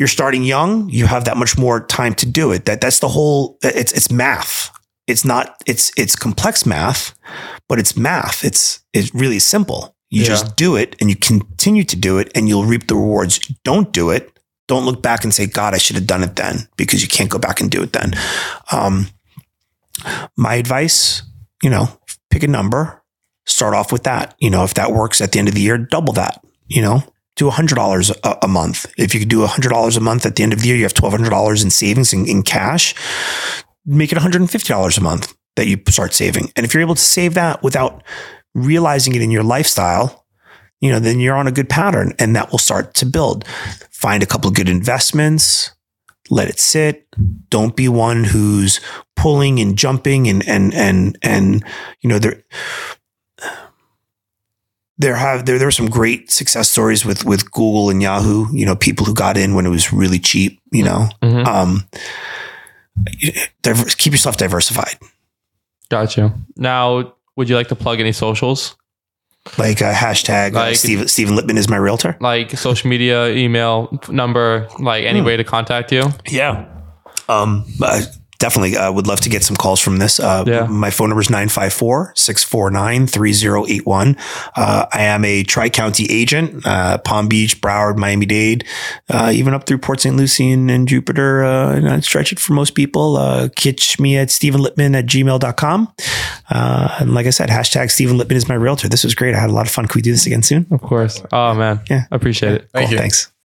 You're starting young, you have that much more time to do it. That that's the whole it's it's math. It's not it's it's complex math, but it's math. It's it's really simple. You Yeah. just do it and you continue to do it and you'll reap the rewards. Don't do it. Don't look back and say, God, I should have done it then because you can't go back and do it then. Um, my advice, you know, pick a number, start off with that. You know, if that works at the end of the year, double that, you know, do $100 a, a month. If you could do $100 a month at the end of the year, you have $1,200 in savings in, in cash, make it $150 a month that you start saving. And if you're able to save that without realizing it in your lifestyle, you know, then you're on a good pattern and that will start to build. Find a couple good investments, let it sit. Don't be one who's pulling and jumping and and and and you know there there have there there are some great success stories with with Google and Yahoo. You know, people who got in when it was really cheap. You know, Mhm. um, diver- keep yourself diversified. Gotcha. Now, would you like to plug any socials? Like a hashtag uh, Like- Steven, Steven Littman is my realtor. Like social media, email, number, like any Hmm. way to contact you? Yeah. Um, uh, definitely uh, would love to get some calls from this. Uh, Yeah. My phone number is 954 649 3081. Uh, I am a Tri County agent, uh, Palm Beach, Broward, Miami Dade, uh, even up through Port St. Lucie and, and Jupiter. Uh, and I'd stretch it for most people. Uh, catch me at Stephen Littman at gmail.com. Uh, and like I said, hashtag Stephen Littman is my realtor. This was great. I had a lot of fun. Can we do this again soon? Of course. Oh man. Yeah. Appreciate it. Thank Cool. you. Thanks.